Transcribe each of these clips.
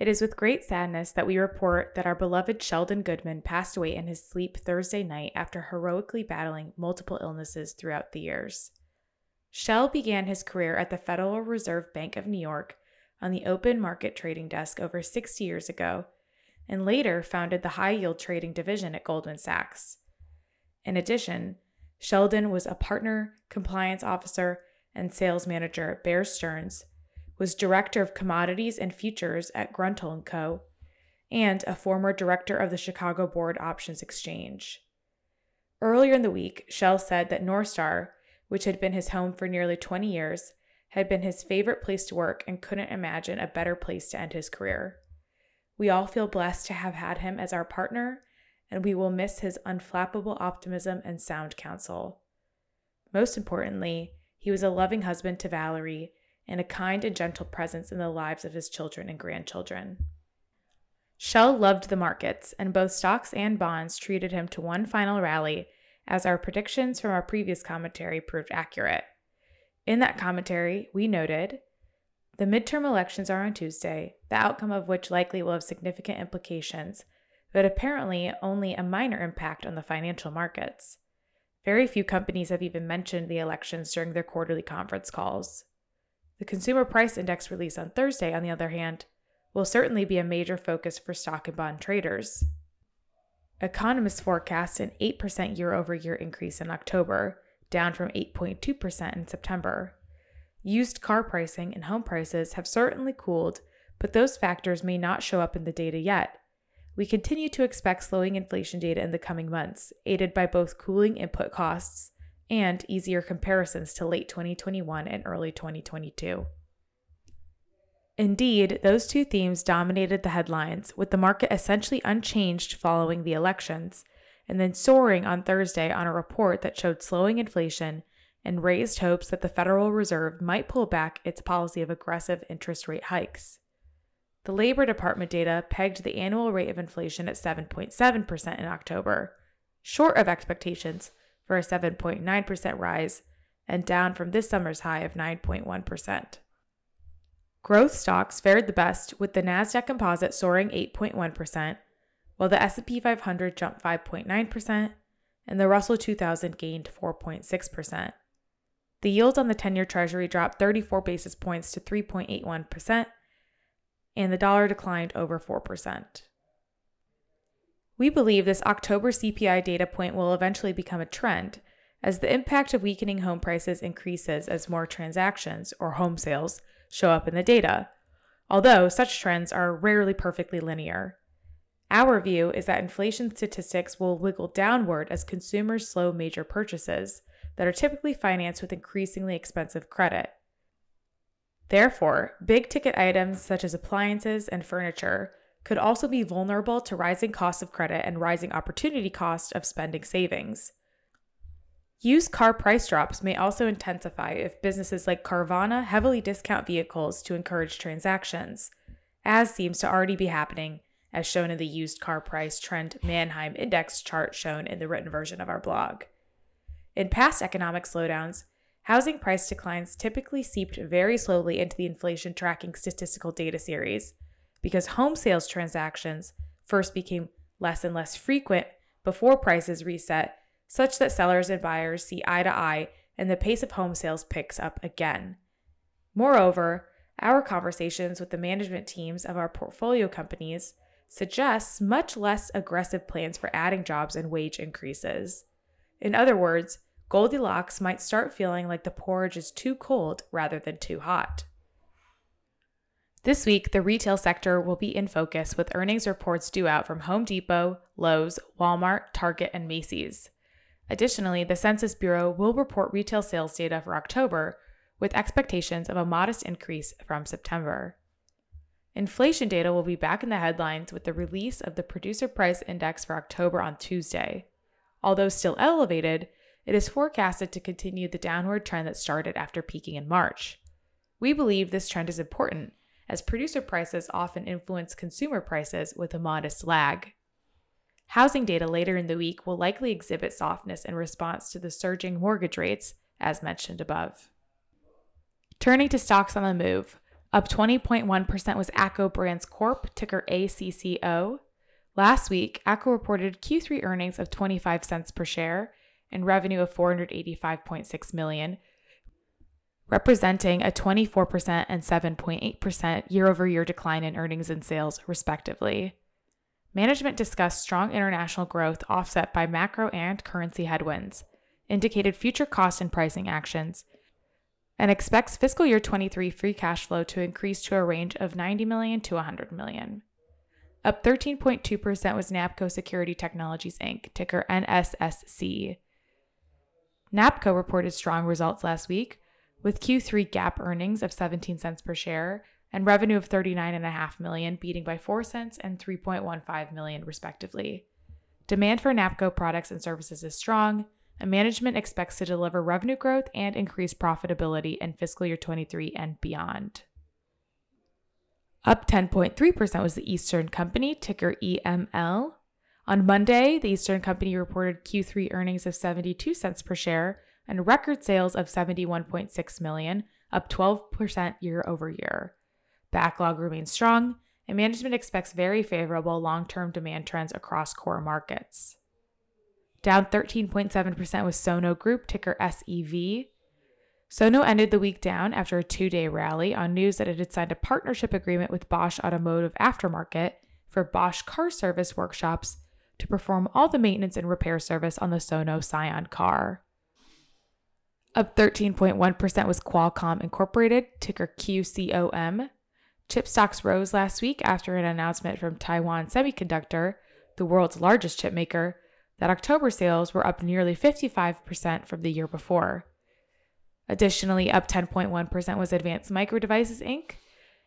It is with great sadness that we report that our beloved Sheldon Goodman passed away in his sleep Thursday night after heroically battling multiple illnesses throughout the years. Shell began his career at the Federal Reserve Bank of New York on the open market trading desk over 60 years ago and later founded the high yield trading division at Goldman Sachs. In addition, Sheldon was a partner, compliance officer, and sales manager at Bear Stearns was director of commodities and futures at Gruntal & Co., and a former director of the Chicago Board Options Exchange. Earlier in the week, Shell said that Northstar, which had been his home for nearly 20 years, had been his favorite place to work and couldn't imagine a better place to end his career. We all feel blessed to have had him as our partner, and we will miss his unflappable optimism and sound counsel. Most importantly, he was a loving husband to Valerie and a kind and gentle presence in the lives of his children and grandchildren. Shell loved the markets, and both stocks and bonds treated him to one final rally, as our predictions from our previous commentary proved accurate. In that commentary, we noted the midterm elections are on Tuesday, the outcome of which likely will have significant implications, but apparently only a minor impact on the financial markets. Very few companies have even mentioned the elections during their quarterly conference calls. The Consumer Price Index release on Thursday, on the other hand, will certainly be a major focus for stock and bond traders. Economists forecast an 8% year over year increase in October, down from 8.2% in September. Used car pricing and home prices have certainly cooled, but those factors may not show up in the data yet. We continue to expect slowing inflation data in the coming months, aided by both cooling input costs and easier comparisons to late 2021 and early 2022. Indeed, those two themes dominated the headlines, with the market essentially unchanged following the elections, and then soaring on Thursday on a report that showed slowing inflation and raised hopes that the Federal Reserve might pull back its policy of aggressive interest rate hikes. The Labor Department data pegged the annual rate of inflation at 7.7% in October, short of expectations for a 7.9% rise and down from this summer's high of 9.1%. Growth stocks fared the best with the Nasdaq Composite soaring 8.1%, while the S&P 500 jumped 5.9% and the Russell 2000 gained 4.6%. The yield on the 10-year treasury dropped 34 basis points to 3.81%, and the dollar declined over 4%. We believe this October CPI data point will eventually become a trend as the impact of weakening home prices increases as more transactions, or home sales, show up in the data, although such trends are rarely perfectly linear. Our view is that inflation statistics will wiggle downward as consumers slow major purchases that are typically financed with increasingly expensive credit. Therefore, big ticket items such as appliances and furniture could also be vulnerable to rising costs of credit and rising opportunity cost of spending savings. Used car price drops may also intensify if businesses like Carvana heavily discount vehicles to encourage transactions, as seems to already be happening, as shown in the used car price trend Manheim Index chart shown in the written version of our blog. In past economic slowdowns, housing price declines typically seeped very slowly into the inflation tracking statistical data series because home sales transactions first became less and less frequent before prices reset, such that sellers and buyers see eye to eye and the pace of home sales picks up again. Moreover, our conversations with the management teams of our portfolio companies suggests much less aggressive plans for adding jobs and wage increases. In other words, Goldilocks might start feeling like the porridge is too cold rather than too hot. This week, the retail sector will be in focus with earnings reports due out from Home Depot, Lowe's, Walmart, Target, and Macy's. Additionally, the Census Bureau will report retail sales data for October with expectations of a modest increase from September. Inflation data will be back in the headlines with the release of the Producer Price Index for October on Tuesday. Although still elevated, it is forecasted to continue the downward trend that started after peaking in March. We believe this trend is important as producer prices often influence consumer prices with a modest lag. Housing data later in the week will likely exhibit softness in response to the surging mortgage rates, as mentioned above. Turning to stocks on the move, Up 20.1% was ACCO Brands Corp, ticker ACCO. Last week, ACCO reported Q3 earnings of 25 cents per share and revenue of 485.6 million, representing a 24% and 7.8% year-over-year decline in earnings and sales, respectively. Management discussed strong international growth offset by macro and currency headwinds, indicated future cost and pricing actions, and expects fiscal year 23 free cash flow to increase to a range of 90 million to 100 million. Up 13.2% was NAPCO Security Technologies Inc., ticker NSSC. NAPCO reported strong results last week, with Q3 GAAP earnings of 17 cents per share and revenue of 39.5 million, beating by 4 cents and 3.15 million respectively. Demand for NAPCO products and services is strong, and management expects to deliver revenue growth and increase profitability in fiscal year 23 and beyond. Up 10.3% was the Eastern Company, ticker EML. On Monday, the Eastern Company reported Q3 earnings of 72 cents per share and record sales of 71.6 million, up 12% year over year. Backlog remains strong, and management expects very favorable long-term demand trends across core markets. Down 13.7% was Sono Group, ticker SEV. Sono ended the week down after a two day rally on news that it had signed a partnership agreement with Bosch Automotive Aftermarket for Bosch car service workshops to perform all the maintenance and repair service on the Sono Sion car. Up 13.1% was Qualcomm Incorporated, ticker QCOM. Chip stocks rose last week after an announcement from Taiwan Semiconductor, the world's largest chip maker, that October sales were up nearly 55% from the year before. Additionally, up 10.1% was Advanced Micro Devices Inc.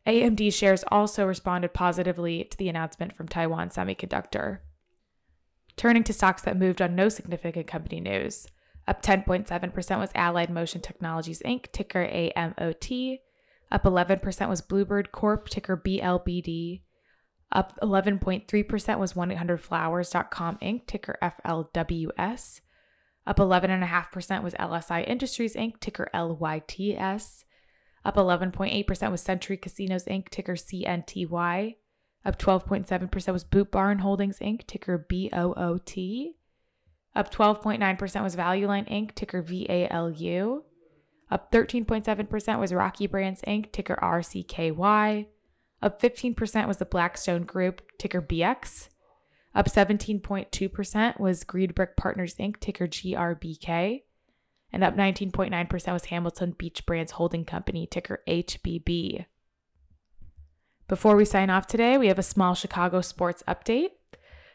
AMD shares also responded positively to the announcement from Taiwan Semiconductor. Turning to stocks that moved on no significant company news. Up 10.7% was Allied Motion Technologies Inc., ticker AMOT. Up 11% was Bluebird Corp, ticker BLBD. Up 11.3% was 1-800-Flowers.com Inc., ticker FLWS. Up 11.5% was LSI Industries Inc., ticker LYTS. Up 11.8% was Century Casinos Inc., ticker CNTY. Up 12.7% was Boot Barn Holdings Inc., ticker BOOT. Up 12.9% was Value Line Inc., ticker VALU. Up 13.7% was Rocky Brands Inc., ticker RCKY. Up 15% was the Blackstone Group, ticker BX. Up 17.2% was Greenbrick Partners Inc., ticker GRBK. And up 19.9% was Hamilton Beach Brands Holding Company, ticker HBB. Before we sign off today, we have a small Chicago sports update.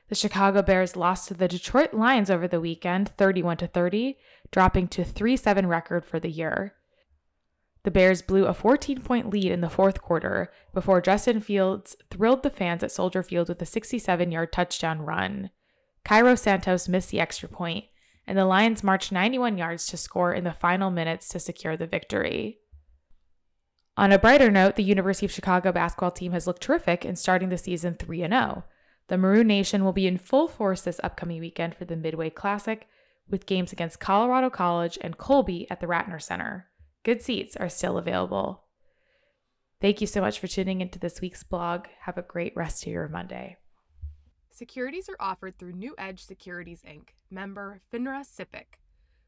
The Chicago Bears lost to the Detroit Lions over the weekend, 31 to 30, dropping to 3-7 record for the year. The Bears blew a 14 point lead in the fourth quarter before Justin Fields thrilled the fans at Soldier Field with a 67 yard touchdown run. Cairo Santos missed the extra point, and the Lions marched 91 yards to score in the final minutes to secure the victory. On a brighter note, the University of Chicago basketball team has looked terrific in starting the season 3 0. The Maroon Nation will be in full force this upcoming weekend for the Midway Classic, with games against Colorado College and Colby at the Ratner Center. Good seats are still available. Thank you so much for tuning into this week's blog. Have a great rest of your Monday. Securities are offered through New Edge Securities Inc., member FINRA SIPC.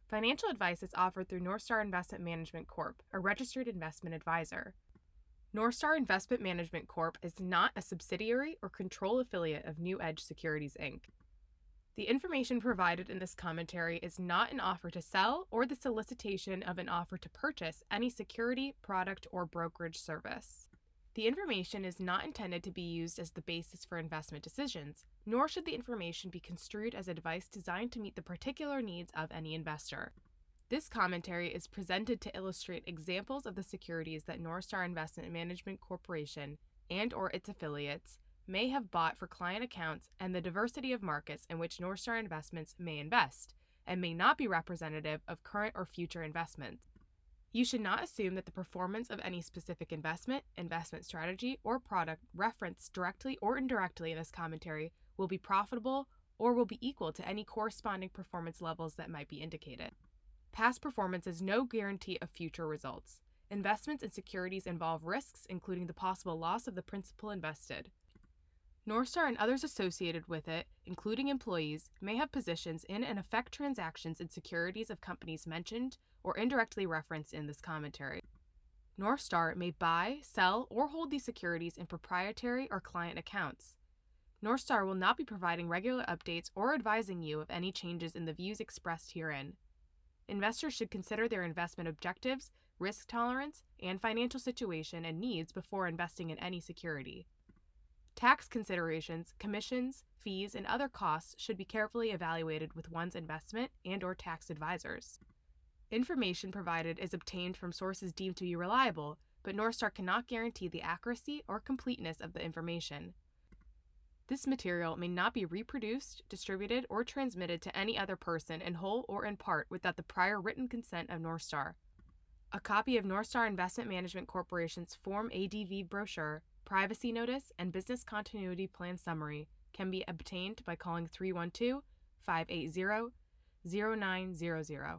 Financial advice is offered through Northstar Investment Management Corp., a registered investment advisor. Northstar Investment Management Corp. is not a subsidiary or control affiliate of New Edge Securities Inc. The information provided in this commentary is not an offer to sell or the solicitation of an offer to purchase any security, product, or brokerage service. The information is not intended to be used as the basis for investment decisions, nor should the information be construed as advice designed to meet the particular needs of any investor. This commentary is presented to illustrate examples of the securities that Northstar Investment Management Corporation and or its affiliates may have bought for client accounts and the diversity of markets in which Northstar Investments may invest and may not be representative of current or future investments. You should not assume that the performance of any specific investment, investment strategy, or product referenced directly or indirectly in this commentary will be profitable or will be equal to any corresponding performance levels that might be indicated. Past performance is no guarantee of future results. Investments in securities involve risks, including the possible loss of the principal invested. Northstar and others associated with it, including employees, may have positions in and affect transactions in securities of companies mentioned or indirectly referenced in this commentary. Northstar may buy, sell, or hold these securities in proprietary or client accounts. Northstar will not be providing regular updates or advising you of any changes in the views expressed herein. Investors should consider their investment objectives, risk tolerance, and financial situation and needs before investing in any security. Tax considerations, commissions, fees, and other costs should be carefully evaluated with one's investment and or tax advisors. Information provided is obtained from sources deemed to be reliable, but Northstar cannot guarantee the accuracy or completeness of the information. This material may not be reproduced, distributed, or transmitted to any other person in whole or in part without the prior written consent of Northstar. A copy of Northstar Investment Management Corporation's Form ADV brochure, privacy notice, and business continuity plan summary can be obtained by calling 312 580 0900.